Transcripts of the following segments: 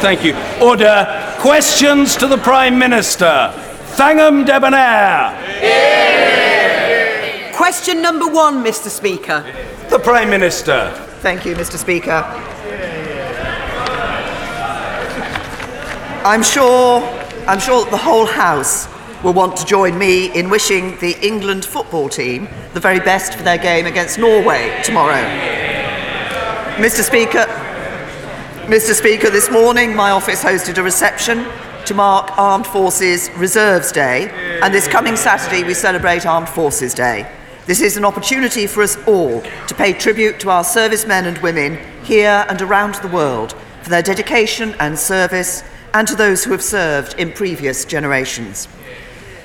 Thank you. Order. Questions to the Prime Minister. Thangam Debbonaire. Question number one, Mr. Speaker. The Prime Minister. Thank you, Mr. Speaker. I'm sure, I'm sure that the whole House will want to join me in wishing the England football team the very best for their game against Norway tomorrow. Mr. Speaker, Mr. Speaker, this morning my office hosted a reception to mark Armed Forces Reserves Day, and this coming Saturday we celebrate Armed Forces Day. This is an opportunity for us all to pay tribute to our servicemen and women here and around the world for their dedication and service, and to those who have served in previous generations.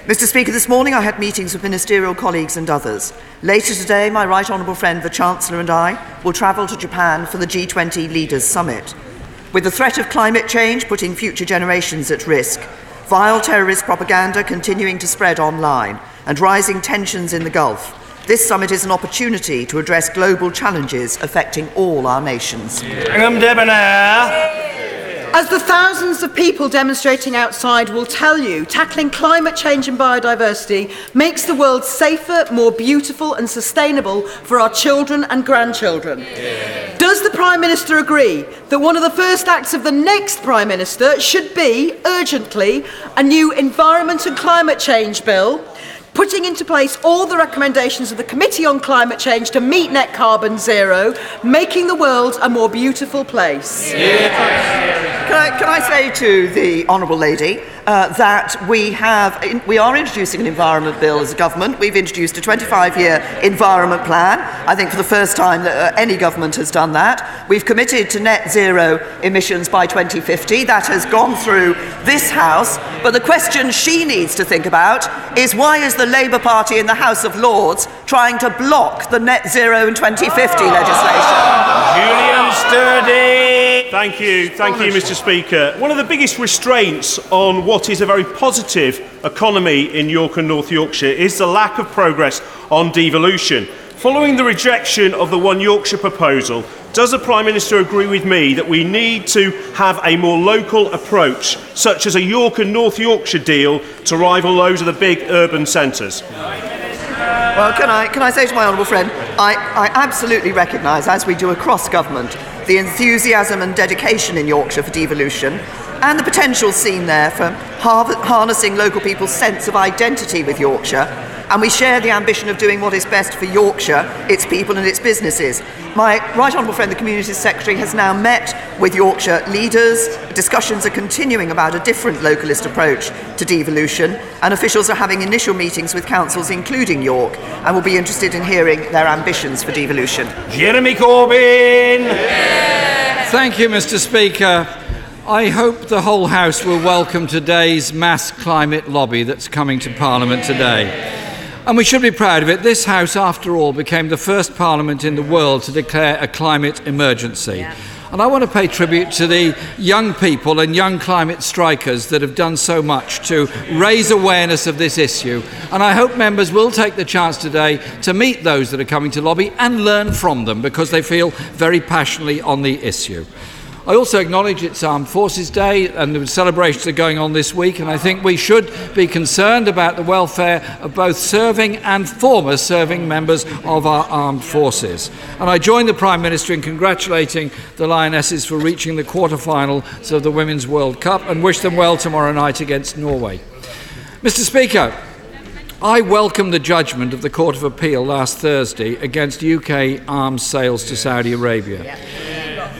Mr. Speaker, this morning I had meetings with ministerial colleagues and others. Later today, my right honourable friend, the Chancellor, and I will travel to Japan for the G20 Leaders Summit. With the threat of climate change putting future generations at risk, vile terrorist propaganda continuing to spread online, and rising tensions in the Gulf, this summit is an opportunity to address global challenges affecting all our nations. Debbonaire. As the thousands of people demonstrating outside will tell you, tackling climate change and biodiversity makes the world safer, more beautiful, and sustainable for our children and grandchildren. Yeah. Does the Prime Minister agree that one of the first acts of the next Prime Minister should be, urgently, a new Environment and Climate Change Bill? putting into place all the recommendations of the Committee on Climate Change to meet net carbon zero, making the world a more beautiful place. Yeah. Can, I, can I say to the Honourable Lady uh, that we have we are introducing an environment bill as a government. We've introduced a 25-year environment plan. I think for the first time that uh, any government has done that. We've committed to net zero emissions by 2050. That has gone through this House. But the question she needs to think about is why is the Labour Party in the House of Lords trying to block the net zero in 2050 legislation? Julian Sturdy. Thank you, thank you, Mr. Speaker. One of the biggest restraints on what is a very positive economy in York and North Yorkshire is the lack of progress on devolution. Following the rejection of the One Yorkshire proposal, does the Prime Minister agree with me that we need to have a more local approach, such as a York and North Yorkshire deal, to rival those of the big urban centres? Well, can I, can I say to my honourable friend, I, I absolutely recognise, as we do across government, the enthusiasm and dedication in Yorkshire for devolution and the potential seen there for harnessing local people's sense of identity with Yorkshire. And we share the ambition of doing what is best for Yorkshire, its people, and its businesses. My Right Honourable friend, the Communities Secretary, has now met with Yorkshire leaders. Discussions are continuing about a different localist approach to devolution, and officials are having initial meetings with councils, including York, and will be interested in hearing their ambitions for devolution. Jeremy Corbyn! Thank you, Mr. Speaker. I hope the whole House will welcome today's mass climate lobby that's coming to Parliament today. And we should be proud of it. This House, after all, became the first Parliament in the world to declare a climate emergency. Yeah. And I want to pay tribute to the young people and young climate strikers that have done so much to raise awareness of this issue. And I hope members will take the chance today to meet those that are coming to lobby and learn from them because they feel very passionately on the issue. I also acknowledge it's Armed Forces Day and the celebrations are going on this week, and I think we should be concerned about the welfare of both serving and former serving members of our armed forces. And I join the Prime Minister in congratulating the Lionesses for reaching the quarter-finals of the Women's World Cup and wish them well tomorrow night against Norway. Mr. Speaker, I welcome the judgment of the Court of Appeal last Thursday against UK arms sales to Saudi Arabia.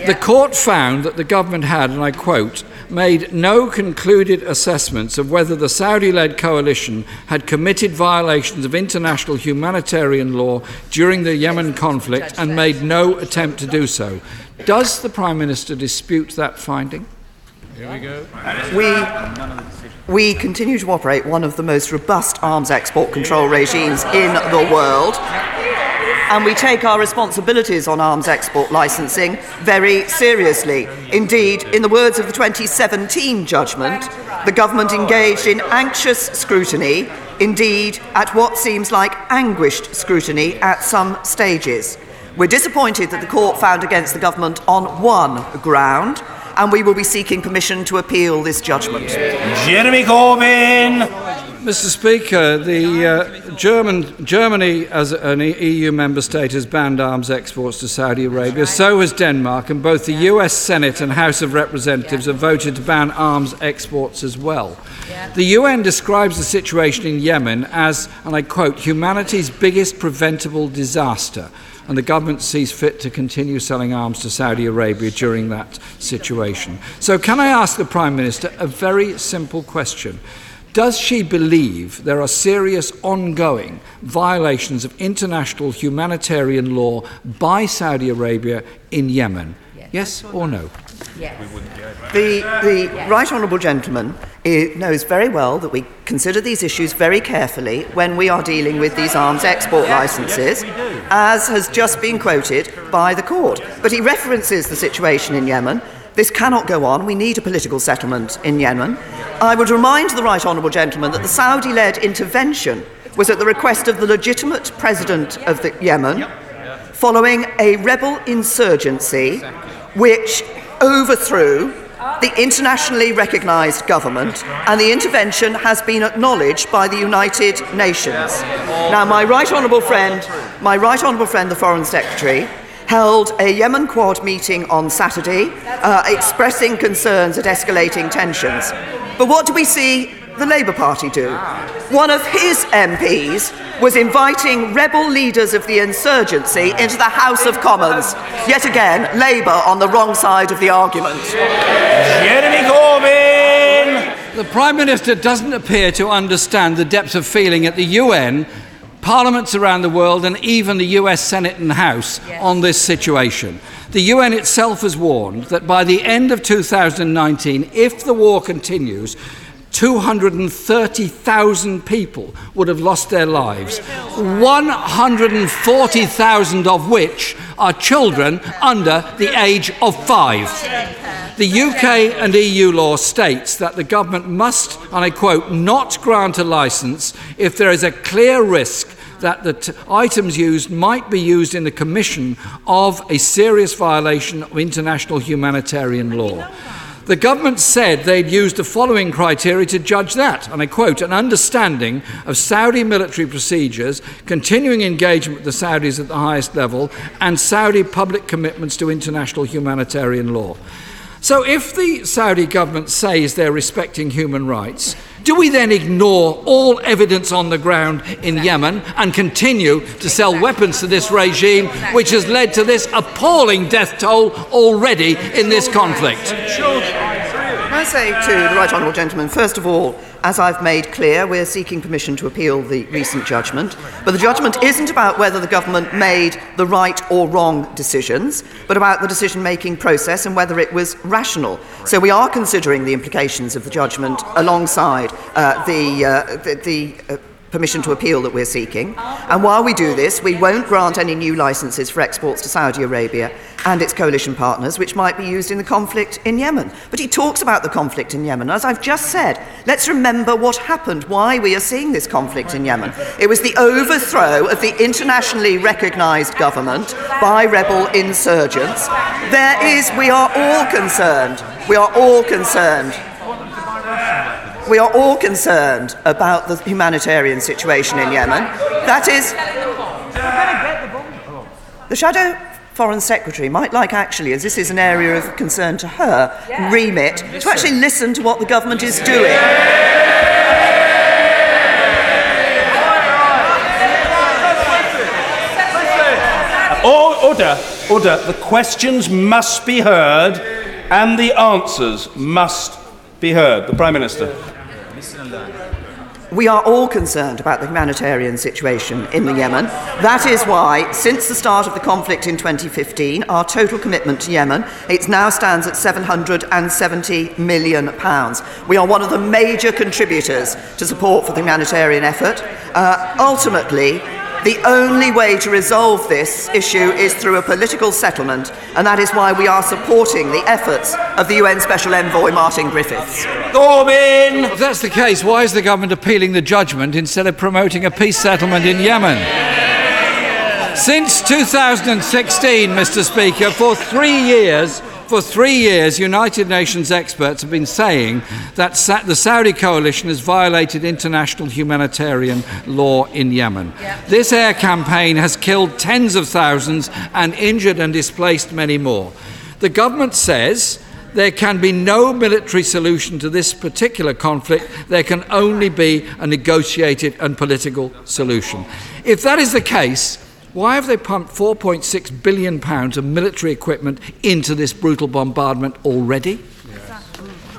The court found that the government had, and I quote, made no concluded assessments of whether the Saudi led coalition had committed violations of international humanitarian law during the Yemen conflict and made no attempt to do so. Does the Prime Minister dispute that finding? Here we go. We, we continue to operate one of the most robust arms export control regimes in the world and we take our responsibilities on arms export licensing very seriously. Indeed, in the words of the 2017 judgment, the government engaged in anxious scrutiny, indeed, at what seems like anguished scrutiny at some stages. We're disappointed that the court found against the government on one ground and we will be seeking permission to appeal this judgment. Jeremy Corbyn. Mr. Speaker, the uh, German, Germany, as an EU member state, has banned arms exports to Saudi Arabia. So has Denmark, and both the US Senate and House of Representatives have voted to ban arms exports as well. The UN describes the situation in Yemen as, and I quote, humanity's biggest preventable disaster and the government sees fit to continue selling arms to Saudi Arabia during that situation. So, can I ask the Prime Minister a very simple question? Does she believe there are serious ongoing violations of international humanitarian law by Saudi Arabia in Yemen? Yes, yes or no? Yes. The, the yes. Right Honourable Gentleman eh, knows very well that we consider these issues very carefully when we are dealing with these arms export licences, as has just been quoted by the court. But he references the situation in Yemen this cannot go on. We need a political settlement in Yemen. I would remind the Right Honourable Gentleman that the Saudi led intervention was at the request of the legitimate president of the Yemen following a rebel insurgency which overthrew the internationally recognised government, and the intervention has been acknowledged by the United Nations. Now, my right honourable friend, my right honourable friend, the Foreign Secretary, held a Yemen Quad meeting on Saturday, uh, expressing concerns at escalating tensions. But what do we see the Labour Party do? One of his MPs was inviting rebel leaders of the insurgency into the House of Commons. Yet again, Labour on the wrong side of the argument. Jeremy Corbyn! The Prime Minister doesn't appear to understand the depth of feeling at the UN parliaments around the world and even the US Senate and House yes. on this situation. The UN itself has warned that by the end of 2019, if the war continues, 230,000 people would have lost their lives, 140,000 of which are children under the age of five. The UK and EU law states that the government must, and I quote, not grant a licence if there is a clear risk that the t- items used might be used in the commission of a serious violation of international humanitarian law. The government said they'd used the following criteria to judge that, and I quote, an understanding of Saudi military procedures, continuing engagement with the Saudis at the highest level, and Saudi public commitments to international humanitarian law. So, if the Saudi government says they're respecting human rights, do we then ignore all evidence on the ground in Yemen and continue to sell weapons to this regime, which has led to this appalling death toll already in this conflict? I say to the Right Honourable Gentleman, first of all, as I've made clear, we're seeking permission to appeal the recent judgment. But the judgment isn't about whether the government made the right or wrong decisions, but about the decision making process and whether it was rational. So we are considering the implications of the judgment alongside uh, the, uh, the, the uh, permission to appeal that we're seeking. And while we do this, we won't grant any new licenses for exports to Saudi Arabia and its coalition partners, which might be used in the conflict in Yemen. But he talks about the conflict in Yemen. As I've just said, let's remember what happened, why we are seeing this conflict in Yemen. It was the overthrow of the internationally recognized government by rebel insurgents. There is, we are all concerned, we are all concerned we are all concerned about the humanitarian situation in Yemen. That is, the Shadow Foreign Secretary might like, actually, as this is an area of concern to her, remit to actually listen to what the government is doing. Order, order. The questions must be heard and the answers must be heard. The Prime Minister. We are all concerned about the humanitarian situation in the Yemen. That is why, since the start of the conflict in 2015, our total commitment to Yemen it now stands at 770 million pounds. We are one of the major contributors to support for the humanitarian effort. Uh, ultimately, the only way to resolve this issue is through a political settlement, and that is why we are supporting the efforts of the UN Special Envoy Martin Griffiths. Corbyn! If that's the case, why is the government appealing the judgment instead of promoting a peace settlement in Yemen? Since 2016, Mr. Speaker, for three years, For three years, United Nations experts have been saying that the Saudi coalition has violated international humanitarian law in Yemen. This air campaign has killed tens of thousands and injured and displaced many more. The government says there can be no military solution to this particular conflict. There can only be a negotiated and political solution. If that is the case, why have they pumped 4.6 billion pounds of military equipment into this brutal bombardment already?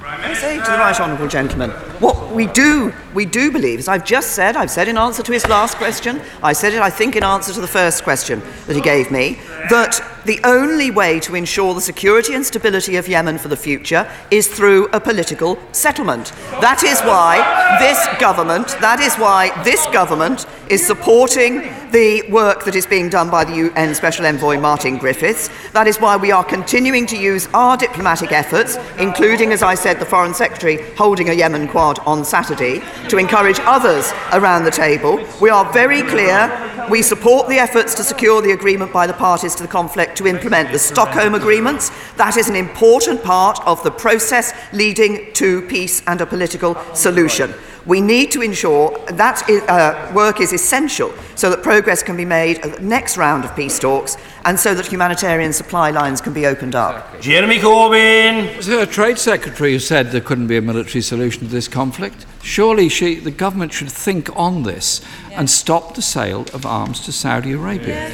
I say to the right honourable gentleman, what we do, we do believe, as I've just said, I've said in answer to his last question, I said it, I think, in answer to the first question that he gave me, that the only way to ensure the security and stability of Yemen for the future is through a political settlement. That is why this government, that is why this government is supporting the work that is being done by the UN Special Envoy Martin Griffiths. That is why we are continuing to use our diplomatic efforts, including, as I said, the Foreign Secretary holding a Yemen Quad on Saturday, to encourage others around the table. We are very clear. We support the efforts to secure the agreement by the parties to the conflict to implement the Stockholm agreements. That is an important part of the process leading to peace and a political solution. We need to ensure that uh, work is essential so that progress can be made at the next round of peace talks and so that humanitarian supply lines can be opened up. Jeremy Corbyn. It was her trade secretary who said there couldn't be a military solution to this conflict. Surely she, the government should think on this and stop the sale of arms to Saudi Arabia.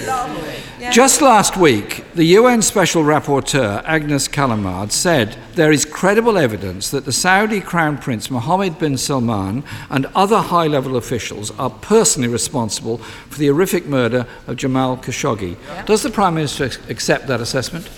Just last week, the UN Special Rapporteur Agnes Callamard said there is credible evidence that the Saudi Crown Prince Mohammed bin Salman and other high level officials are personally responsible for the horrific murder of Jamal Khashoggi. Does the Prime Minister ac- accept that assessment?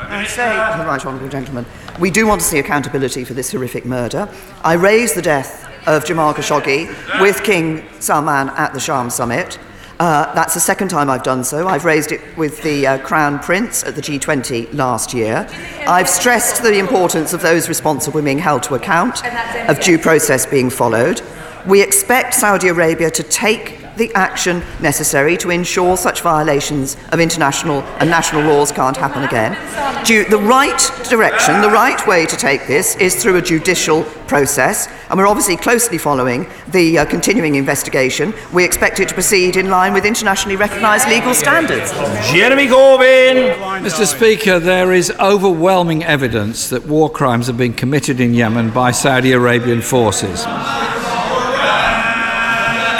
I say, to the right honourable gentleman, we do want to see accountability for this horrific murder. I raised the death of Jamal Khashoggi with King Salman at the Sharm summit. Uh, that's the second time I've done so. I've raised it with the uh, Crown Prince at the G20 last year. I've stressed the importance of those responsible being held to account, of due process being followed. We expect Saudi Arabia to take the action necessary to ensure such violations of international and national laws can't happen again. Ju- the right direction, the right way to take this is through a judicial process, and we're obviously closely following the uh, continuing investigation. We expect it to proceed in line with internationally recognised legal standards. Jeremy Corbyn. Mr. Speaker, there is overwhelming evidence that war crimes have been committed in Yemen by Saudi Arabian forces.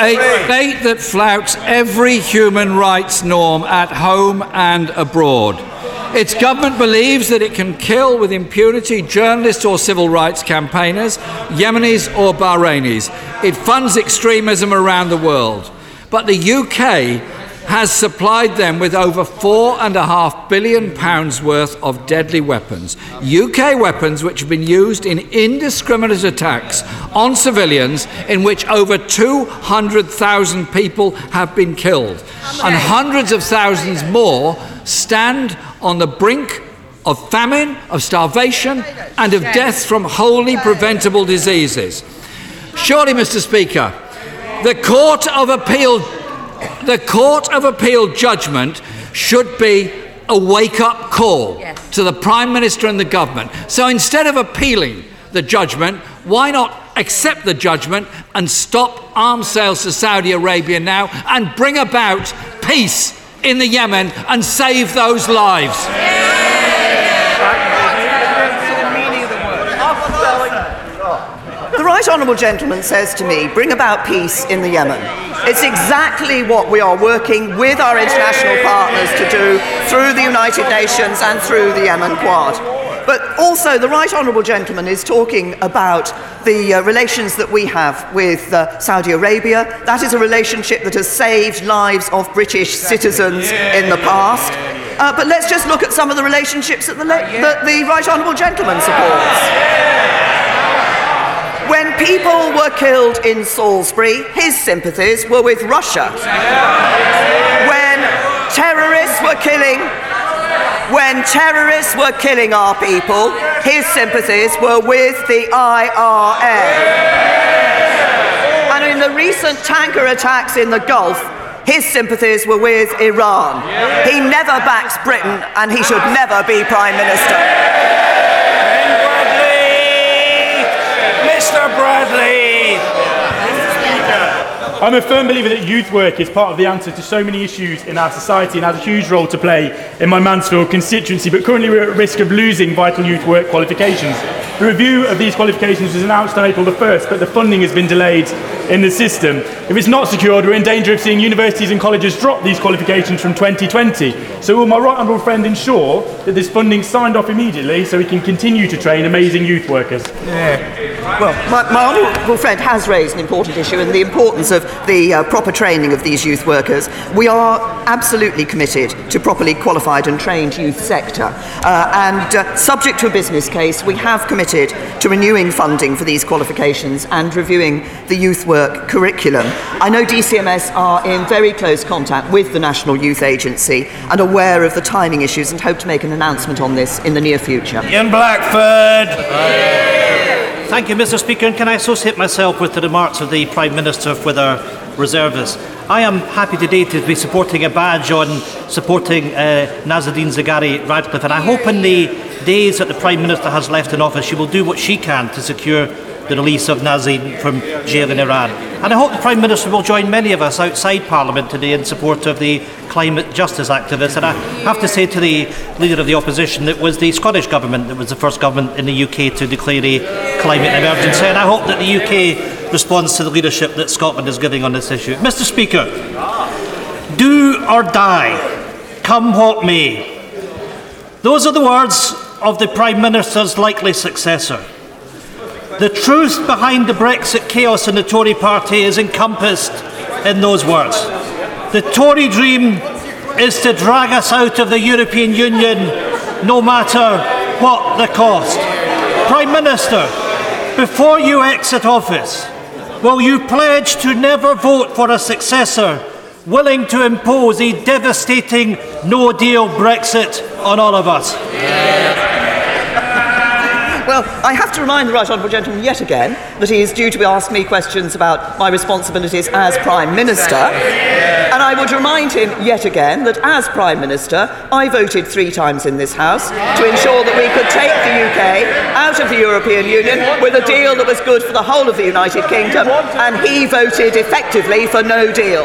A state that flouts every human rights norm at home and abroad. Its government believes that it can kill with impunity journalists or civil rights campaigners, Yemenis or Bahrainis. It funds extremism around the world. But the UK has supplied them with over four and a half billion pounds worth of deadly weapons. UK weapons which have been used in indiscriminate attacks on civilians in which over 200,000 people have been killed. And hundreds of thousands more stand on the brink of famine, of starvation, and of death from wholly preventable diseases. Surely, Mr. Speaker, the Court of Appeal the Court of Appeal judgment should be a wake up call to the Prime Minister and the government. So instead of appealing the judgment, why not accept the judgment and stop arms sales to Saudi Arabia now and bring about peace in the Yemen and save those lives? The right honourable gentleman says to me, bring about peace in the Yemen. It's exactly what we are working with our international partners to do through the United Nations and through the Yemen Quad. But also, the right honourable gentleman is talking about the uh, relations that we have with uh, Saudi Arabia. That is a relationship that has saved lives of British citizens in the past. Uh, but let's just look at some of the relationships that the, le- that the right honourable gentleman supports. When people were killed in Salisbury, his sympathies were with Russia. When terrorists were killing when terrorists were killing our people, his sympathies were with the IRA. And in the recent tanker attacks in the Gulf, his sympathies were with Iran. He never backs Britain and he should never be Prime Minister. Mr. Bradley! I'm a firm believer that youth work is part of the answer to so many issues in our society and has a huge role to play in my Mansfield constituency, but currently we're at risk of losing vital youth work qualifications. The review of these qualifications was announced on April the 1st, but the funding has been delayed in the system. If it's not secured, we're in danger of seeing universities and colleges drop these qualifications from 2020. So will my right honourable friend ensure that this funding signed off immediately so we can continue to train amazing youth workers? Yeah. Well, my, my honourable friend has raised an important issue and the importance of the uh, proper training of these youth workers. We are absolutely committed to properly qualified and trained youth sector. Uh, and uh, subject to a business case, we have committed to renewing funding for these qualifications and reviewing the youth work curriculum. I know DCMS are in very close contact with the National Youth Agency and aware of the timing issues and hope to make an announcement on this in the near future. Ian Blackford! Thank you, Mr. Speaker. And can I associate myself with the remarks of the Prime Minister with our reservists? I am happy today to be supporting a badge on supporting uh, Nazanin Zaghari Ratcliffe, and I hope in the days that the Prime Minister has left in office, she will do what she can to secure the release of Nazanin from jail in Iran. And I hope the Prime Minister will join many of us outside Parliament today in support of the climate justice activists. And I have to say to the Leader of the Opposition that it was the Scottish Government that was the first government in the UK to declare a climate emergency. And I hope that the UK responds to the leadership that Scotland is giving on this issue. Mr Speaker, do or die, come what may. Those are the words of the Prime Minister's likely successor. The truth behind the Brexit chaos in the Tory party is encompassed in those words. The Tory dream is to drag us out of the European Union no matter what the cost. Prime Minister, before you exit office, will you pledge to never vote for a successor willing to impose a devastating no deal Brexit on all of us? Well, I have to remind the Right Honourable Gentleman yet again that he is due to ask me questions about my responsibilities as Prime Minister. And I would remind him yet again that as Prime Minister, I voted three times in this House to ensure that we could take the UK out of the European Union with a deal that was good for the whole of the United Kingdom, and he voted effectively for no deal.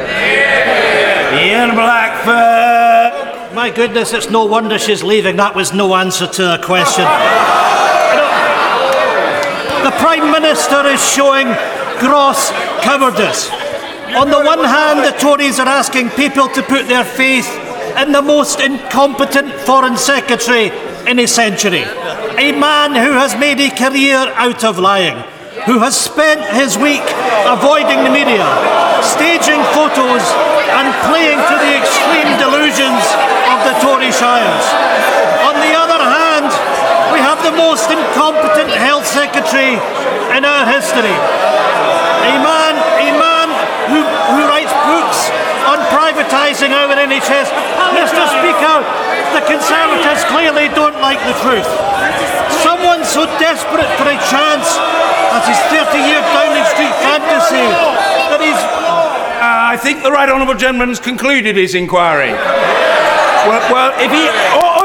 Ian Blackford! My goodness, it's no wonder she's leaving. That was no answer to a question. Prime Minister is showing gross cowardice. On the one hand, the Tories are asking people to put their faith in the most incompetent Foreign Secretary in a century. A man who has made a career out of lying, who has spent his week avoiding the media, photos, and playing to the extreme delusions of the Tory shires. On the other hand, we have the most incompetent secretary in our history. A man, a man who, who writes books on privatising our NHS. Mr. Speaker, the Conservatives clearly don't like the truth. Someone so desperate for a chance as his 30-year Downing Street fantasy that he's Uh, I think the Right Honourable Gentleman's concluded his inquiry. Well, well, if he.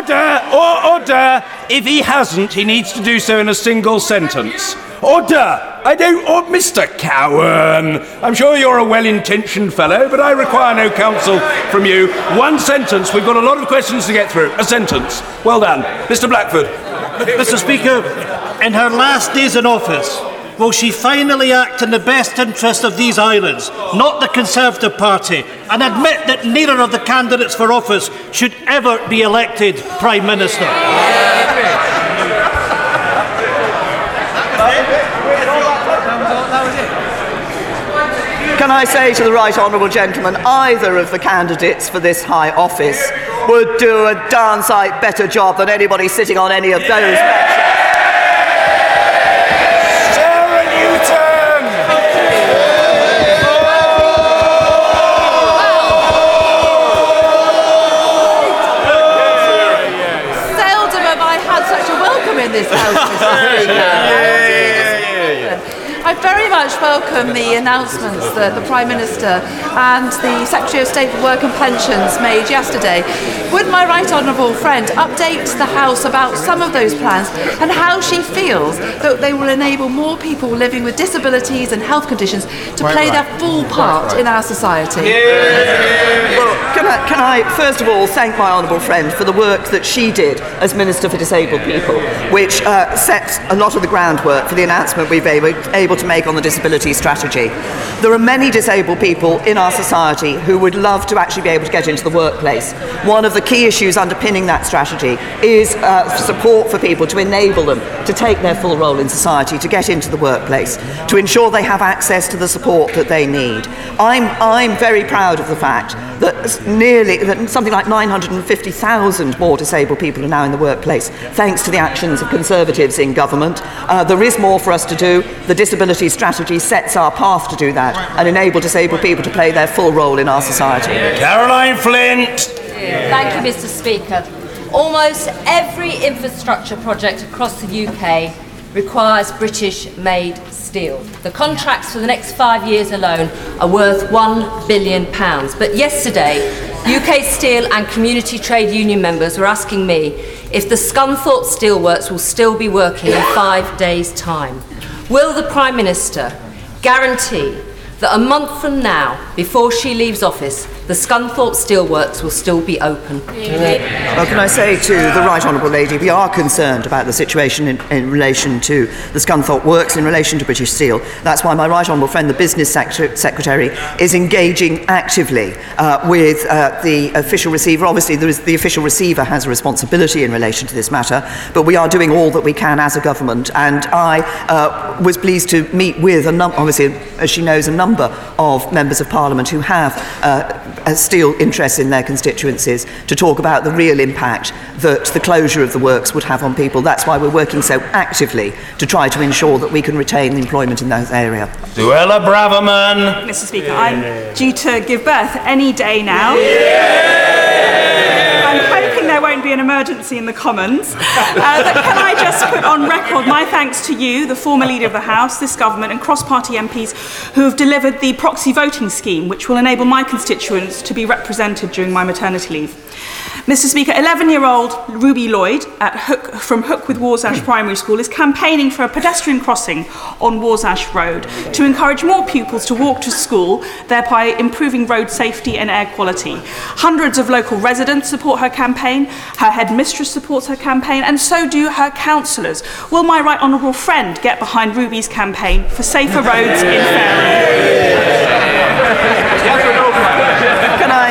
Order! Order! If he hasn't, he needs to do so in a single sentence. Order! I don't. Oh, Mr. Cowan! I'm sure you're a well intentioned fellow, but I require no counsel from you. One sentence. We've got a lot of questions to get through. A sentence. Well done. Mr. Blackford. Mr. Speaker, in her last days in office, will she finally act in the best interest of these islands, not the Conservative Party, and admit that neither of the candidates for office should ever be elected Prime Minister? Can I say to the Right Honourable Gentleman, either of the candidates for this high office would do a darn sight better job than anybody sitting on any of those benches. Much welcome the announcements that the Prime Minister and the Secretary of State for Work and Pensions made yesterday. Would my right honourable friend update the House about some of those plans and how she feels that they will enable more people living with disabilities and health conditions to Right, play right. their full part in our society? Well, can I, can I first of all thank my honourable friend for the work that she did as Minister for Disabled People, which uh, sets a lot of the groundwork for the announcement we've been able, able to make on the disability strategy. There are many disabled people in our society who would love to actually be able to get into the workplace. One of the key issues underpinning that strategy is uh, support for people to enable them to take their full role in society, to get into the workplace, to ensure they have access to the support that they need. I'm, I'm very proud of the fact that nearly that something like 950,000 more disabled people are now in the workplace, thanks to the actions of Conservatives in government. Uh, there is more for us to do. The disability strategy sets our path to do that and enable disabled people to play their full role in our society. Caroline Flint. Thank you, Mr. Speaker. Almost every infrastructure project across the UK requires British made steel. The contracts for the next five years alone are worth £1 billion. But yesterday, UK Steel and community trade union members were asking me if the Scunthorpe Steelworks will still be working in five days' time. Will the Prime Minister guarantee that a month from now, before she leaves office, the Scunthorpe Steelworks will still be open. Well, can I say to the Right Honourable Lady, we are concerned about the situation in, in relation to the Scunthorpe Works, in relation to British Steel. That's why my Right Honourable friend, the Business Secretary, is engaging actively uh, with uh, the official receiver. Obviously, the official receiver has a responsibility in relation to this matter, but we are doing all that we can as a government. And I uh, was pleased to meet with, a obviously, as she knows, a number of members of Parliament who have uh, a steel interests in their constituencies to talk about the real impact that the closure of the works would have on people. That's why we're working so actively to try to ensure that we can retain employment in that area. Suella Braverman. Mr. Speaker, I'm due to give birth any day now. I'm hoping there won't be an emergency in the Commons. Uh, but can I just put on record my thanks to you, the former leader of the House, this government, and cross party MPs who have delivered the proxy voting scheme, which will enable my constituents to be represented during my maternity leave. Mr. Speaker, 11 year old Ruby Lloyd Hook, from Hook with Warsash Primary School is campaigning for a pedestrian crossing on Warsash Road to encourage more pupils to walk to school, thereby improving road safety and air quality. Hundreds of local residents support her campaign, her headmistress supports her campaign, and so do her councillors. Will my right honourable friend get behind Ruby's campaign for safer roads in Fareham? Can I?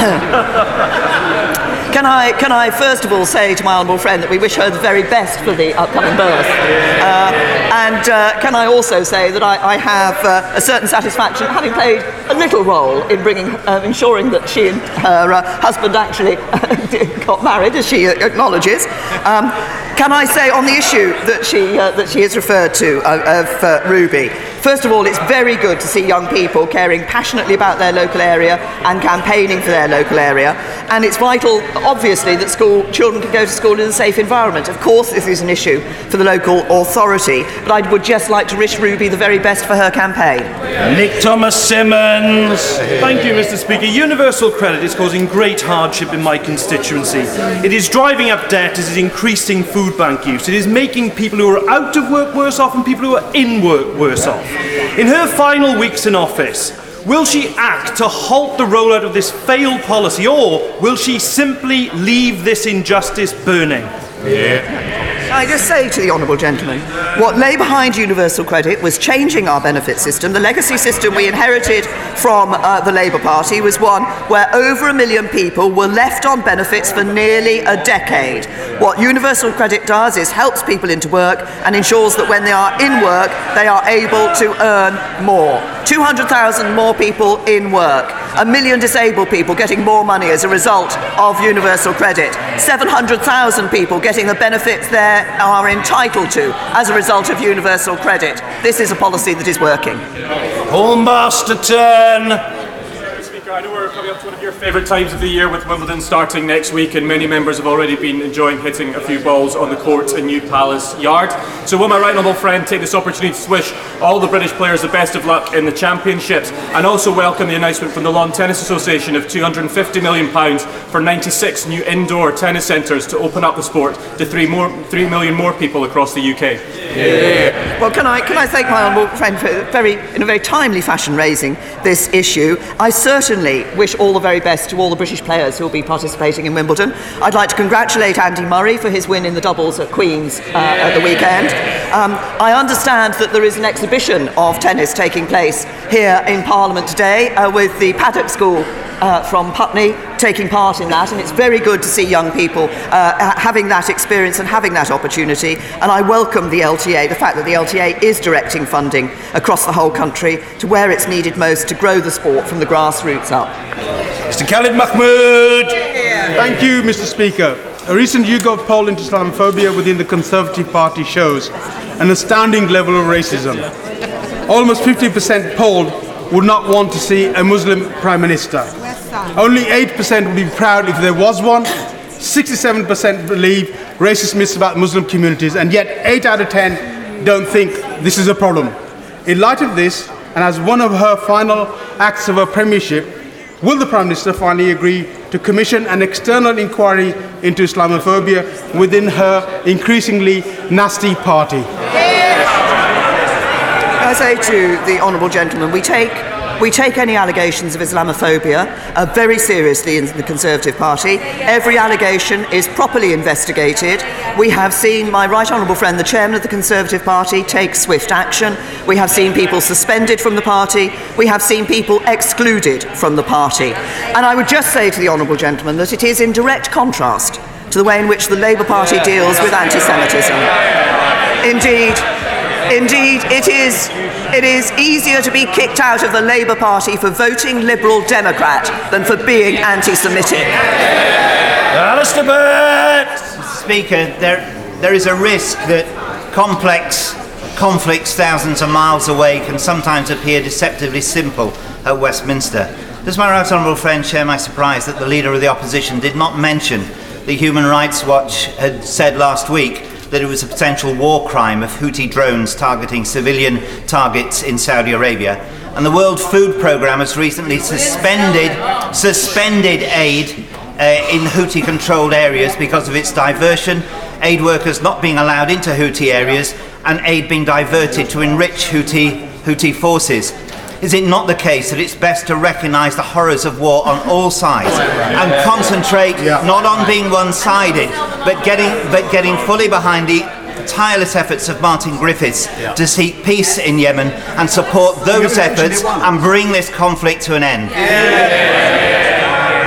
Can I, can I first of all say to my honourable friend that we wish her the very best for the upcoming birth? Uh, and uh, can I also say that I, I have uh, a certain satisfaction having played a little role in bringing, uh, ensuring that she and her uh, husband actually got married, as she acknowledges. Um, can I say on the issue that she, uh, that she has referred to uh, of Ruby? First of all, it's very good to see young people caring passionately about their local area and campaigning for their local area. And it's vital, obviously, that school children can go to school in a safe environment. Of course, this is an issue for the local authority, but I would just like to wish Ruby the very best for her campaign. Nick Thomas Symonds. Thank you, Mr. Speaker. Universal credit is causing great hardship in my constituency. It is driving up debt, it is increasing food bank use, it is making people who are out of work worse off and people who are in work worse off. In her final weeks in office, will she act to halt the rollout of this failed policy or will she simply leave this injustice burning? I just say to the honourable gentleman, what lay behind universal credit was changing our benefit system. The legacy system we inherited from uh, the Labour Party was one where over a million people were left on benefits for nearly a decade. What universal credit does is helps people into work and ensures that when they are in work, they are able to earn more. 200,000 more people in work, a million disabled people getting more money as a result of universal credit, 700,000 people getting the benefits they are entitled to as a result of universal credit. This is a policy that is working. Paul Masterton. Speaker, I know we're coming up to one of your favourite times of the year with Wimbledon starting next week, and many members have already been enjoying hitting a few balls on the court in New Palace Yard. So, will my right honourable friend take this opportunity to wish all the British players the best of luck in the championships, and also welcome the announcement from the Lawn Tennis Association of £250 million for 96 new indoor tennis centres to open up the sport to three, more, 3 million more people across the UK? Well, can I, can I thank my honourable friend for very, in a very timely fashion raising this issue? I certainly wish all the very best to all the British players who will be participating in Wimbledon. I'd like to congratulate Andy Murray for his win in the doubles at Queen's uh, at the weekend. Um, I understand that there is an exhibition of tennis taking place here in Parliament today uh, with the Paddock School uh, from Putney taking part in that, and it's very good to see young people uh, having that experience and having that opportunity. And I welcome the LTA, the fact that the LTA is directing funding across the whole country to where it's needed most to grow the sport from the grassroots up. Mr. Khalid Mahmood. Thank you, Mr. Speaker. A recent YouGov poll into Islamophobia within the Conservative Party shows an astounding level of racism. Almost 50% polled would not want to see a Muslim Prime Minister. Only 8% would be proud if there was one. 67% believe racist myths about Muslim communities, and yet 8 out of 10 don't think this is a problem. In light of this, and as one of her final acts of her premiership, will the Prime Minister finally agree to commission an external inquiry into Islamophobia within her increasingly nasty party? As I say to the honourable gentleman, we take we take any allegations of Islamophobia uh, very seriously in the Conservative Party. Every allegation is properly investigated. We have seen my right honourable friend, the chairman of the Conservative Party, take swift action. We have seen people suspended from the party. We have seen people excluded from the party. And I would just say to the honourable gentleman that it is in direct contrast to the way in which the Labour Party deals with anti Semitism. Indeed, Indeed, it is, it is easier to be kicked out of the Labour Party for voting Liberal Democrat than for being anti Semitic. Alistair Burt! Speaker, there, there is a risk that complex conflicts thousands of miles away can sometimes appear deceptively simple at Westminster. Does my right honourable friend share my surprise that the Leader of the Opposition did not mention the Human Rights Watch had said last week that it was a potential war crime of Houthi drones targeting civilian targets in Saudi Arabia. And the World Food Programme has recently suspended, suspended aid uh, in Houthi controlled areas because of its diversion, aid workers not being allowed into Houthi areas, and aid being diverted to enrich Houthi, Houthi forces. Is it not the case that it's best to recognise the horrors of war on all sides and concentrate not on being one-sided, but getting but getting fully behind the tireless efforts of Martin Griffiths to seek peace in Yemen and support those efforts and bring this conflict to an end?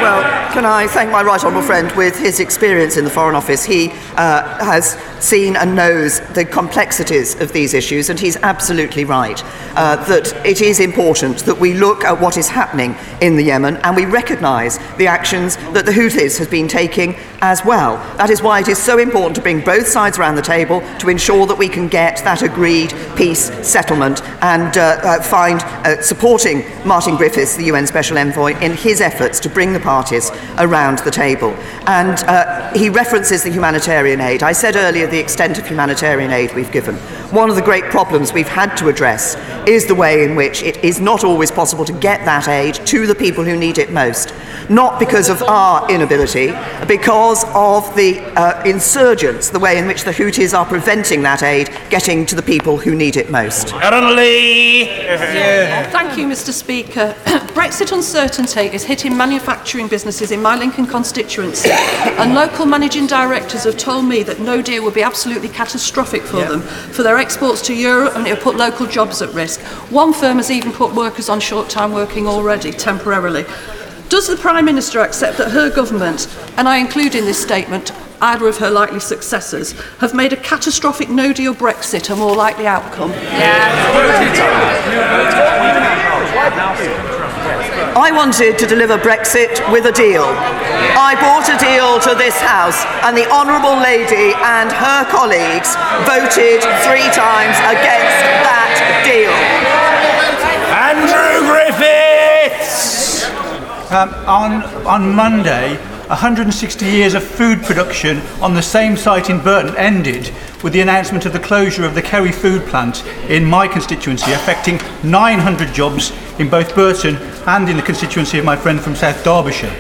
Well, can I thank my right honourable friend with his experience in the Foreign Office? He uh, has seen and knows the complexities of these issues, and he's absolutely right uh, that it is important that we look at what is happening in the Yemen and we recognise the actions that the Houthis have been taking as well. That is why it is so important to bring both sides around the table to ensure that we can get that agreed peace settlement and uh, uh, find uh, supporting Martin Griffiths, the UN Special Envoy, in his efforts to bring the parties around the table. And uh, he references the humanitarian aid. I said earlier the extent of humanitarian aid we've given. One of the great problems we've had to address is the way in which it is not always possible to get that aid to the people who need it most. Not because of our inability, because of the uh, insurgents, the way in which the Houthis are preventing that aid getting to the people who need it most. Karen Lee! Thank you, Mr. Speaker. Brexit uncertainty is hitting manufacturing businesses in my Lincoln constituency, and local managing directors have told me that no deal will be absolutely catastrophic for them, for their exports to Europe, and it will put local jobs at risk. One firm has even put workers on short time working already, temporarily. Does the Prime Minister accept that her government, and I include in this statement either of her likely successors, have made a catastrophic no deal Brexit a more likely outcome? I wanted to deliver Brexit with a deal. I brought a deal to this House, and the Honourable Lady and her colleagues voted three times against that deal. Andrew Griffiths! Um, on, on Monday, 160 years of food production on the same site in Burton ended with the announcement of the closure of the Kerry food plant in my constituency, affecting 900 jobs in both Burton and in the constituency of my friend from South Derbyshire.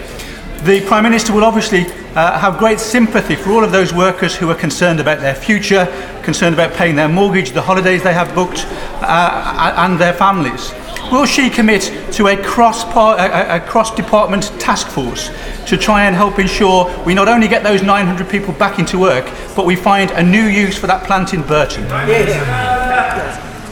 The Prime Minister will obviously uh, have great sympathy for all of those workers who are concerned about their future, concerned about paying their mortgage, the holidays they have booked, uh, and their families. Will she commit to a cross, a, a cross department task force to try and help ensure we not only get those 900 people back into work, but we find a new use for that plant in Burton? Yes.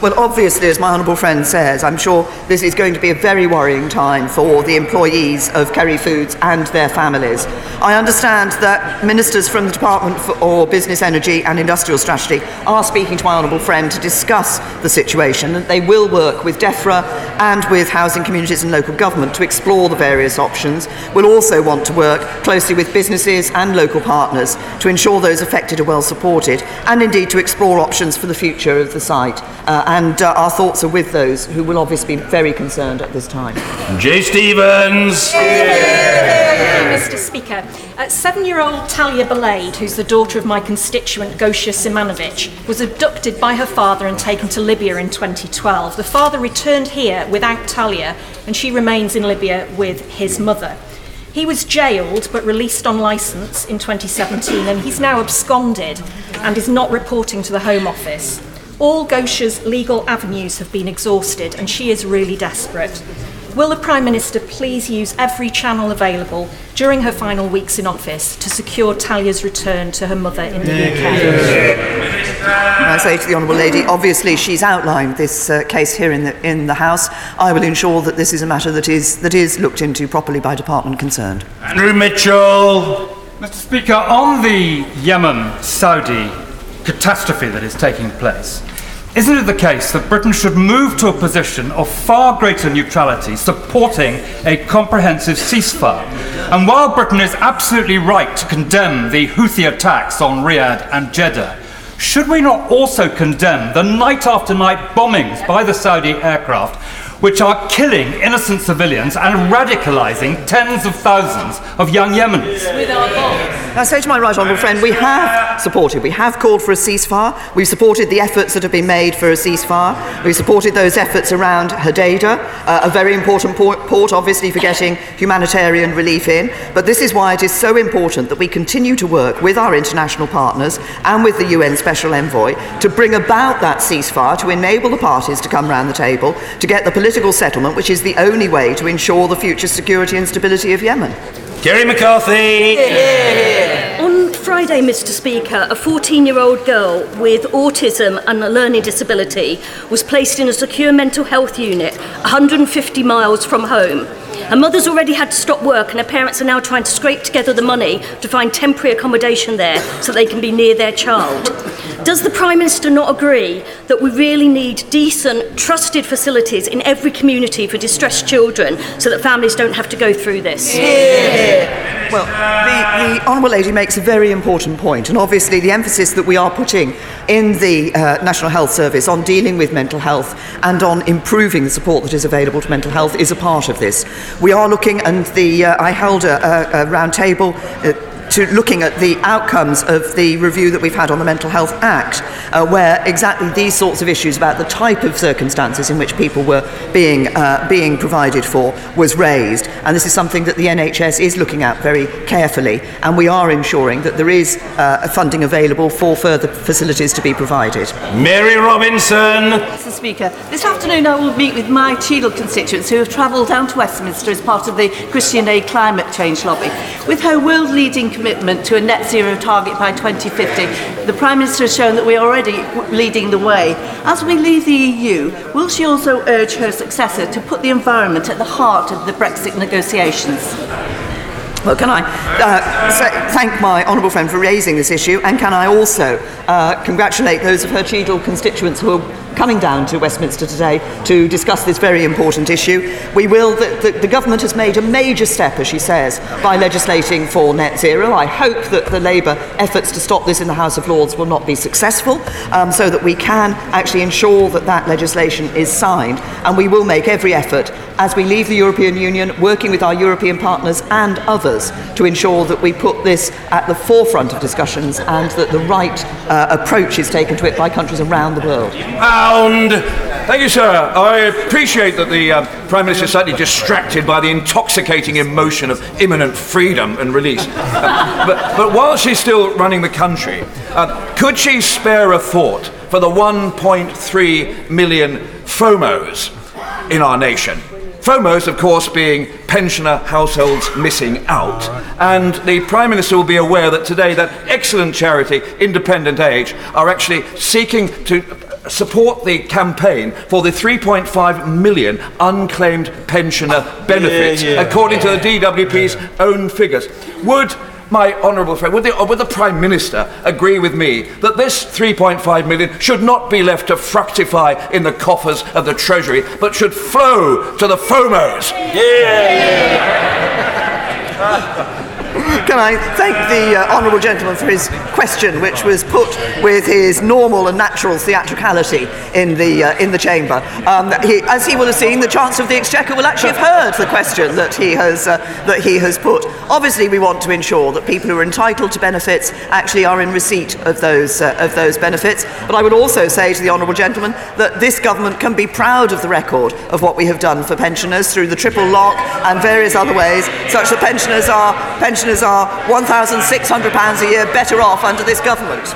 Well, obviously, as my honourable friend says, I'm sure this is going to be a very worrying time for the employees of Kerry Foods and their families. I understand that ministers from the Department for Business, Energy and Industrial Strategy are speaking to my honourable friend to discuss the situation, and they will work with DEFRA and with housing communities and local government to explore the various options. We'll also want to work closely with businesses and local partners to ensure those affected are well supported, and indeed to explore options for the future of the site. Uh, and uh, our thoughts are with those who will obviously be very concerned at this time. Jo Stevens. Mr. Speaker, uh, seven-year-old Talia Balade, who's the daughter of my constituent Gosia Simanovic, was abducted by her father and taken to Libya in 2012. The father returned here without Talia, and she remains in Libya with his mother. He was jailed but released on licence in 2017, and he's now absconded and is not reporting to the Home Office. All Gosha's legal avenues have been exhausted, and she is really desperate. Will the Prime Minister please use every channel available during her final weeks in office to secure Talia's return to her mother in the UK? I say to the Honourable Lady, obviously she's outlined this uh, case here in the, in the House. I will ensure that this is a matter that is, that is looked into properly by department concerned. Andrew Mitchell. Mr. Speaker, on the Yemen Saudi catastrophe that is taking place, isn't it the case that Britain should move to a position of far greater neutrality, supporting a comprehensive ceasefire? And while Britain is absolutely right to condemn the Houthi attacks on Riyadh and Jeddah, should we not also condemn the night after night bombings by the Saudi aircraft which are killing innocent civilians and radicalising tens of thousands of young Yemenis. I say to my right honourable friend, we have supported, we have called for a ceasefire. We've supported the efforts that have been made for a ceasefire. We've supported those efforts around Hodeida, uh, a very important port, port, obviously, for getting humanitarian relief in. But this is why it is so important that we continue to work with our international partners and with the UN Special Envoy to bring about that ceasefire, to enable the parties to come round the table, to get the political political settlement, which is the only way to ensure the future security and stability of Yemen. Kerry McCarthy. On Friday, Mr. Speaker, a 14 year old girl with autism and a learning disability was placed in a secure mental health unit 150 miles from home. Her mother's already had to stop work, and her parents are now trying to scrape together the money to find temporary accommodation there so they can be near their child. Does the Prime Minister not agree that we really need decent, trusted facilities in every community for distressed children so that families don't have to go through this? Yeah. Well, the, the Honourable Lady makes a very important point, and obviously the emphasis that we are putting in the uh, National Health Service on dealing with mental health and on improving the support that is available to mental health is a part of this. We are looking, and the, uh, I held a, a, a round table. Uh, to looking at the outcomes of the review that we've had on the Mental Health Act, uh, where exactly these sorts of issues about the type of circumstances in which people were being, uh, being provided for was raised. And this is something that the NHS is looking at very carefully, and we are ensuring that there is uh, funding available for further facilities to be provided. Mary Robinson. Mr. Speaker, this afternoon I will meet with my Cheadle constituents who have travelled down to Westminster as part of the Christian Aid climate change lobby. With her world leading commitment to a net zero target by 2050. The Prime Minister has shown that we are already leading the way. As we leave the EU, will she also urge her successor to put the environment at the heart of the Brexit negotiations? Well, can I uh, say, thank my honourable friend for raising this issue, and can I also uh, congratulate those of her Cheadle constituents who are coming down to Westminster today to discuss this very important issue. We will, the, the, the government has made a major step, as she says, by legislating for net zero. I hope that the Labour efforts to stop this in the House of Lords will not be successful, um, so that we can actually ensure that that legislation is signed, and we will make every effort as we leave the European Union, working with our European partners and others to ensure that we put this at the forefront of discussions and that the right uh, approach is taken to it by countries around the world. Pound. Thank you, sir. I appreciate that the uh, Prime Minister is slightly distracted by the intoxicating emotion of imminent freedom and release. Uh, but, but while she's still running the country, uh, could she spare a thought for the 1.3 million FOMOs in our nation? FOMOs, of course, being pensioner households missing out. And the Prime Minister will be aware that today that excellent charity, Independent Age, are actually seeking to support the campaign for the 3.5 million unclaimed pensioner benefits, Yeah, yeah. according to the DWP's own figures. Would my honourable friend, would the, would the Prime Minister agree with me that this 3.5 million should not be left to fructify in the coffers of the Treasury, but should flow to the FOMOs? Can I thank the uh, honourable gentleman for his question, which was put with his normal and natural theatricality in the uh, in the chamber. Um, he, as he will have seen, the Chancellor of the Exchequer will actually have heard the question that he has uh, that he has put. Obviously, we want to ensure that people who are entitled to benefits actually are in receipt of those uh, of those benefits. But I would also say to the honourable gentleman that this government can be proud of the record of what we have done for pensioners through the triple lock and various other ways, such that pensioners are pensioners are £1,600 a year better off under this government.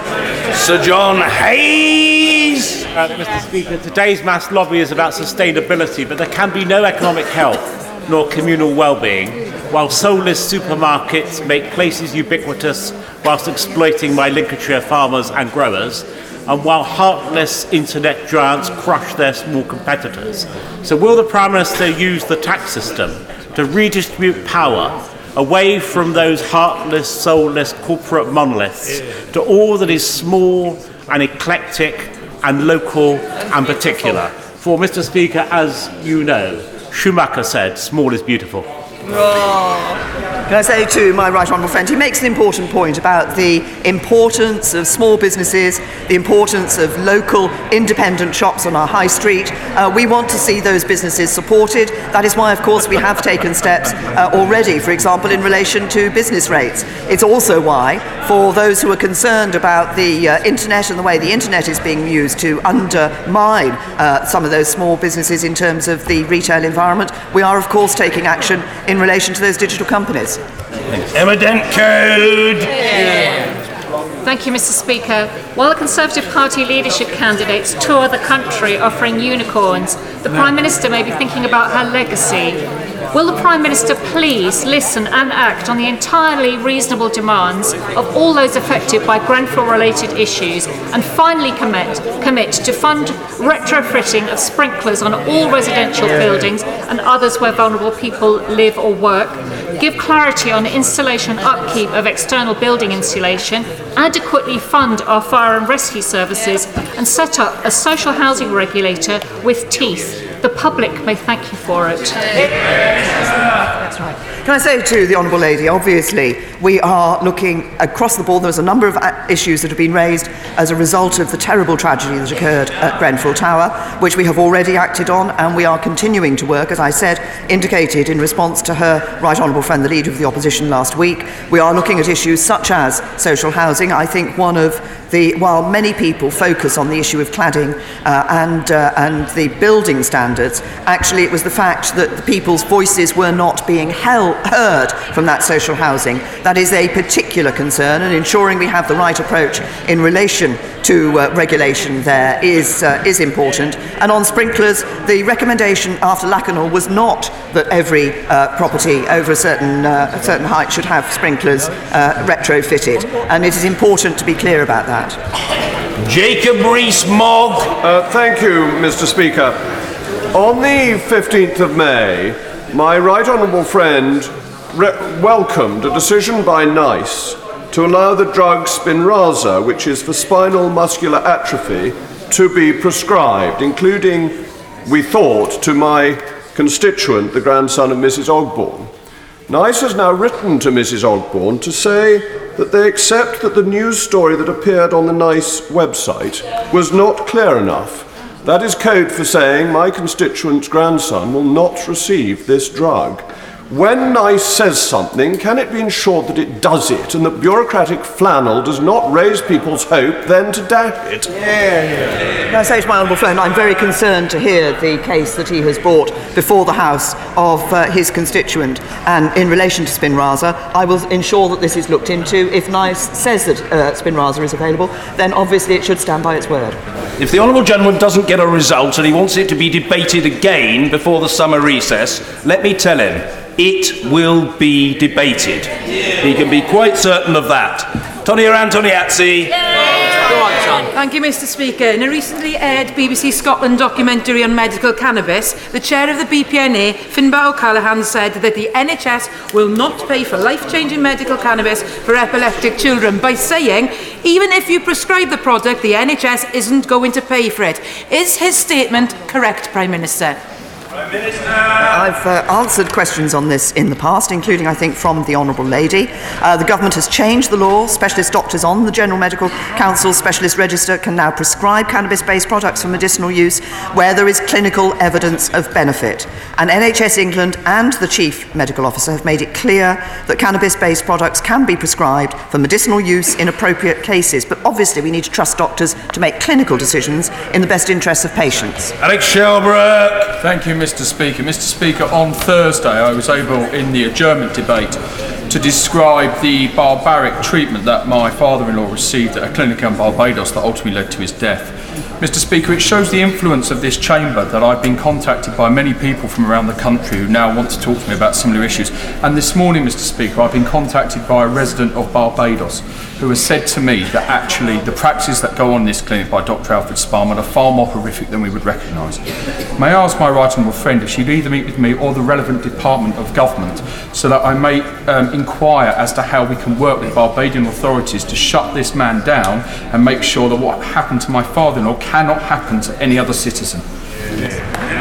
Sir John Hayes. Uh, Mr. Speaker, today's mass lobby is about sustainability, but there can be no economic health nor communal well-being while soulless supermarkets make places ubiquitous whilst exploiting my Lincolnshire farmers and growers, and while heartless internet giants crush their small competitors. So will the Prime Minister use the tax system to redistribute power away from those heartless, soulless corporate monoliths to all that is small and eclectic and local and particular? For, Mr. Speaker, as you know, Schumacher said, small is beautiful. Can I say to my right honourable friend, he makes an important point about the importance of small businesses, the importance of local independent shops on our high street. Uh, we want to see those businesses supported. That is why, of course, we have taken steps uh, already, for example, in relation to business rates. It's also why, for those who are concerned about the uh, internet and the way the internet is being used to undermine uh, some of those small businesses in terms of the retail environment, we are, of course, taking action in relation to those digital companies. Evident code. Thank you, Mr. Speaker. While the Conservative Party leadership candidates tour the country offering unicorns, the Prime Minister may be thinking about her legacy. Will the Prime Minister please listen and act on the entirely reasonable demands of all those affected by Grenfell related issues and finally commit, commit to fund retrofitting of sprinklers on all residential buildings and others where vulnerable people live or work? Give clarity on installation upkeep of external building insulation, adequately fund our fire and rescue services, and set up a social housing regulator with teeth. The public may thank you for it. That's right. Can I say to the Honourable Lady, obviously, we are looking across the board. There's a number of issues that have been raised as a result of the terrible tragedy that occurred at Grenfell Tower, which we have already acted on, and we are continuing to work, as I said, indicated in response to her Right Honourable friend, the Leader of the Opposition last week. We are looking at issues such as social housing. I think one of the, while many people focus on the issue of cladding uh, and, uh, and the building standards, actually it was the fact that the people's voices were not being held, heard from that social housing. That is a particular concern, and ensuring we have the right approach in relation to uh, regulation there is, uh, is important. And on sprinklers, the recommendation after Lakanal was not that every uh, property over a certain, uh, a certain height should have sprinklers uh, retrofitted, and it is important to be clear about that. Jacob Rees-Mogg. Uh, thank you, Mr. Speaker. On the 15th of May, my right honourable friend, re- welcomed a decision by NICE to allow the drug Spinraza, which is for spinal muscular atrophy, to be prescribed, including, we thought, to my constituent, the grandson of Mrs. Ogborn. NICE has now written to Mrs. Ogborn to say that they accept that the news story that appeared on the NICE website was not clear enough. That is code for saying my constituent's grandson will not receive this drug. When NICE says something, can it be ensured that it does it and that bureaucratic flannel does not raise people's hope then to damp it? Can I say to my honourable friend, I'm very concerned to hear the case that he has brought before the House of uh, his constituent. And in relation to Spinraza, I will ensure that this is looked into. If NICE says that uh, Spinraza is available, then obviously it should stand by its word. If the Honourable Gentleman doesn't get a result and he wants it to be debated again before the summer recess, let me tell him it will be debated. He can be quite certain of that. Tonia Antoniazzi. Thank you, Mr. Speaker. In a recently aired BBC Scotland documentary on medical cannabis, the chair of the BPNA, Finbar O'Callaghan, said that the NHS will not pay for life changing medical cannabis for epileptic children by saying, even if you prescribe the product, the NHS isn't going to pay for it. Is his statement correct, Prime Minister? I've uh, answered questions on this in the past, including, I think, from the Honourable Lady. Uh, the government has changed the law. Specialist doctors on the General Medical Council Specialist Register can now prescribe cannabis based products for medicinal use where there is clinical evidence of benefit. And NHS England and the Chief Medical Officer have made it clear that cannabis based products can be prescribed for medicinal use in appropriate cases. But obviously, we need to trust doctors to make clinical decisions in the best interests of patients. Alex Shelbrooke. Thank you, Mr. Speaker. Mr. Speaker, on Thursday I was able in the adjournment debate to describe the barbaric treatment that my father in law received at a clinic in Barbados that ultimately led to his death. Mr. Speaker, it shows the influence of this chamber that I've been contacted by many people from around the country who now want to talk to me about similar issues. And this morning, Mr. Speaker, I've been contacted by a resident of Barbados who has said to me that actually the practices that go on in this clinic by Dr. Alfred Sparman are far more horrific than we would recognise. May I ask my right honourable friend if she'd either meet with me or the relevant department of government so that I may um, inquire as to how we can work with Barbadian authorities to shut this man down and make sure that what happened to my father-in-law cannot happen to any other citizen.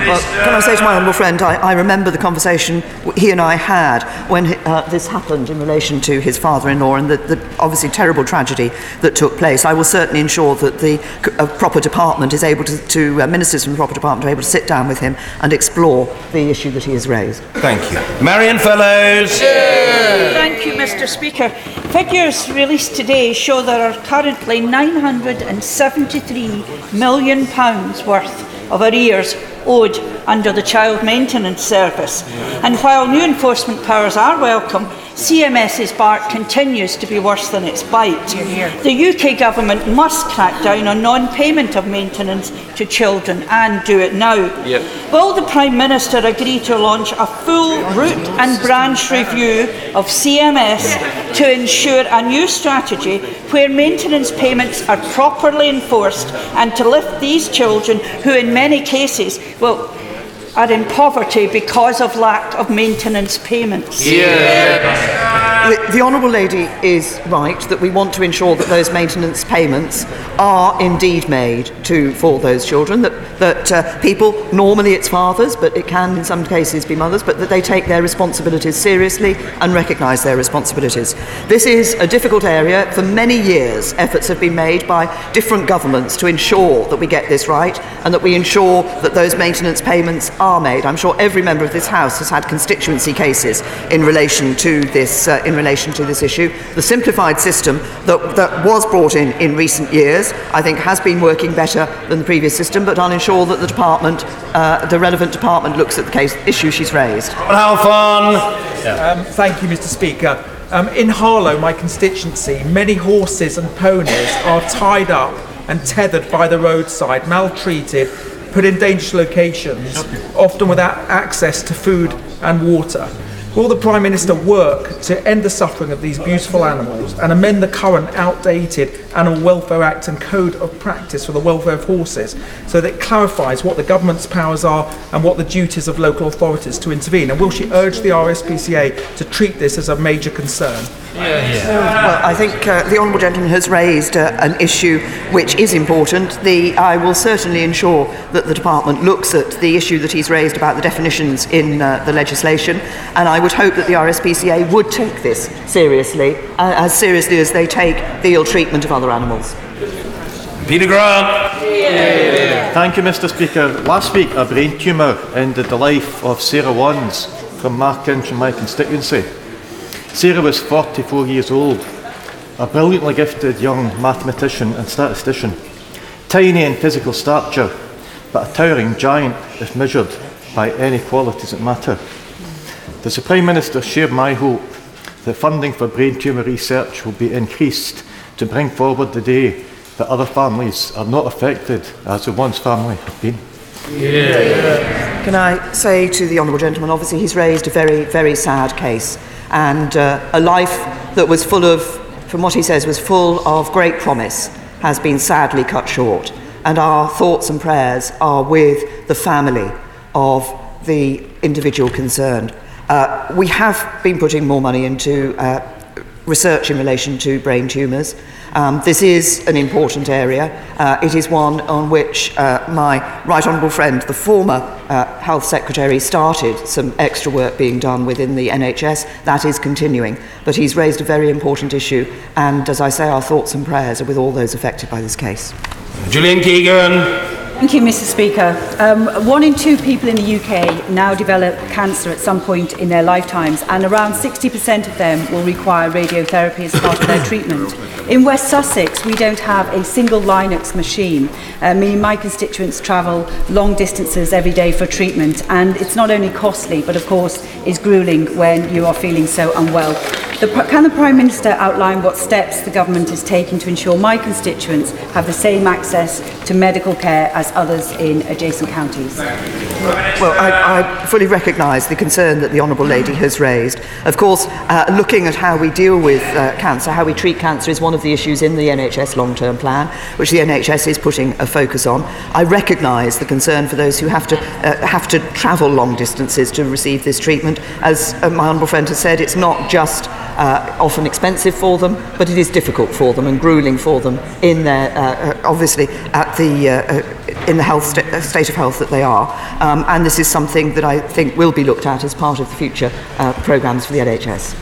Well, can I say to my honourable friend, I, I remember the conversation he and I had when uh, this happened in relation to his father-in-law and the, the obviously terrible tragedy that took place. I will certainly ensure that the uh, proper department is able to, to uh, ministers from the proper department are able to sit down with him and explore the issue that he has raised. Thank you. Marion Fellows. Thank you, Mr. Speaker. Figures released today show there are currently £973 million worth of arrears owed under the Child Maintenance Service. And while new enforcement powers are welcome, CMS's bark continues to be worse than its bite. The UK government must crack down on non payment of maintenance to children and do it now. Will the Prime Minister agree to launch a full root and branch review of CMS to ensure a new strategy where maintenance payments are properly enforced and to lift these children who, in many cases, well, are in poverty because of lack of maintenance payments? The, the Honourable Lady is right that we want to ensure that those maintenance payments are indeed made to for those children. That that uh, people normally it's fathers, but it can in some cases be mothers, but that they take their responsibilities seriously and recognise their responsibilities. This is a difficult area. For many years, efforts have been made by different governments to ensure that we get this right and that we ensure that those maintenance payments are made. I'm sure every member of this House has had constituency cases in relation to this. Uh, in relation to this issue. The simplified system that, that was brought in in recent years, I think, has been working better than the previous system, but I'll ensure that the department, uh, the relevant department, looks at the case issue she's raised. Halfon? Um, thank you, Mr. Speaker. Um, in Harlow, my constituency, many horses and ponies are tied up and tethered by the roadside, maltreated, put in dangerous locations, often without access to food and water. Will the Prime Minister work to end the suffering of these beautiful animals and amend the current outdated Animal Welfare Act and Code of Practice for the Welfare of Horses so that it clarifies what the government's powers are and what the duties of local authorities to intervene? And will she urge the RSPCA to treat this as a major concern? Well, I think uh, the honourable gentleman has raised uh, an issue which is important. The, I will certainly ensure that the department looks at the issue that he's raised about the definitions in uh, the legislation, and I would hope that the RSPCA would take this seriously, uh, as seriously as they take the ill treatment of other animals. Peter Grant. Thank you, Mr. Speaker. Last week, a brain tumour ended the life of Sarah Wands from Markinch in my constituency. Sarah was 44 years old, a brilliantly gifted young mathematician and statistician, tiny in physical stature, but a towering giant if measured by any qualities that matter. Does the Prime Minister share my hope that funding for brain tumour research will be increased to bring forward the day that other families are not affected as the one's family have been? Can I say to the honourable gentleman, obviously he's raised a very, very sad case and uh, a life that was full of, from what he says, was full of great promise has been sadly cut short. And our thoughts and prayers are with the family of the individual concerned. Uh, we have been putting more money into uh, research in relation to brain tumours. Um, this is an important area. Uh, it is one on which uh, my right honourable friend, the former uh, health secretary, started some extra work being done within the NHS. That is continuing. But he's raised a very important issue. And as I say, our thoughts and prayers are with all those affected by this case. Julian Keegan. Thank you, Mr. Speaker. Um, one in two people in the UK now develop cancer at some point in their lifetimes, and around 60% of them will require radiotherapy as part of their treatment. In West Sussex, we don't have a single Linux machine, uh, meaning my constituents travel long distances every day for treatment, and it's not only costly, but of course is grueling when you are feeling so unwell. The, can the Prime Minister outline what steps the government is taking to ensure my constituents have the same access to medical care as others in adjacent counties? Well, I, I fully recognise the concern that the Honourable Lady has raised. Of course, uh, looking at how we deal with uh, cancer, how we treat cancer, is one of the issues in the NHS long term plan, which the NHS is putting a focus on. I recognise the concern for those who have to, uh, have to travel long distances to receive this treatment. As uh, my Honourable friend has said, it's not just uh, often expensive for them, but it is difficult for them and grueling for them in their, uh, uh, obviously, at the, uh, uh, in the health sta- uh, state of health that they are. Um, and this is something that I think will be looked at as part of the future uh, programmes for the NHS.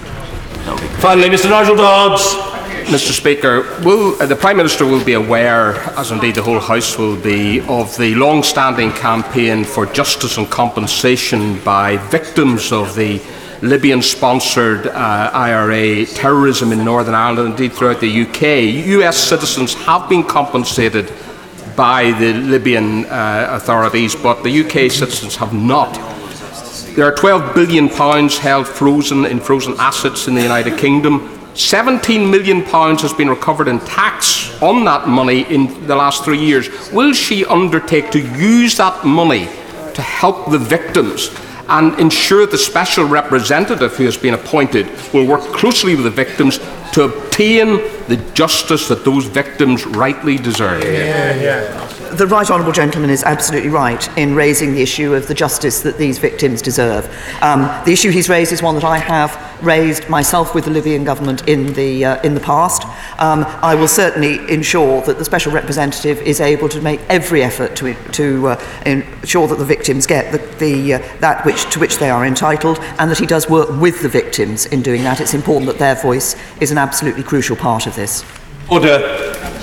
Finally, Mr. Nigel Dodds. Mr. Speaker, will, uh, the Prime Minister will be aware, as indeed the whole House will be, of the long standing campaign for justice and compensation by victims of the Libyan sponsored uh, IRA terrorism in Northern Ireland, indeed throughout the UK. US citizens have been compensated by the Libyan uh, authorities, but the UK citizens have not. There are 12 billion pounds held frozen in frozen assets in the United Kingdom. 17 million pounds has been recovered in tax on that money in the last three years. Will she undertake to use that money to help the victims and ensure the special representative who has been appointed will work closely with the victims to obtain the justice that those victims rightly deserve? The right honourable gentleman is absolutely right in raising the issue of the justice that these victims deserve. Um, the issue he's raised is one that I have raised myself with the Libyan government in the, uh, in the past. Um, I will certainly ensure that the special representative is able to make every effort to, to uh, ensure that the victims get the, the, uh, that which, to which they are entitled and that he does work with the victims in doing that. It's important that their voice is an absolutely crucial part of this. Order.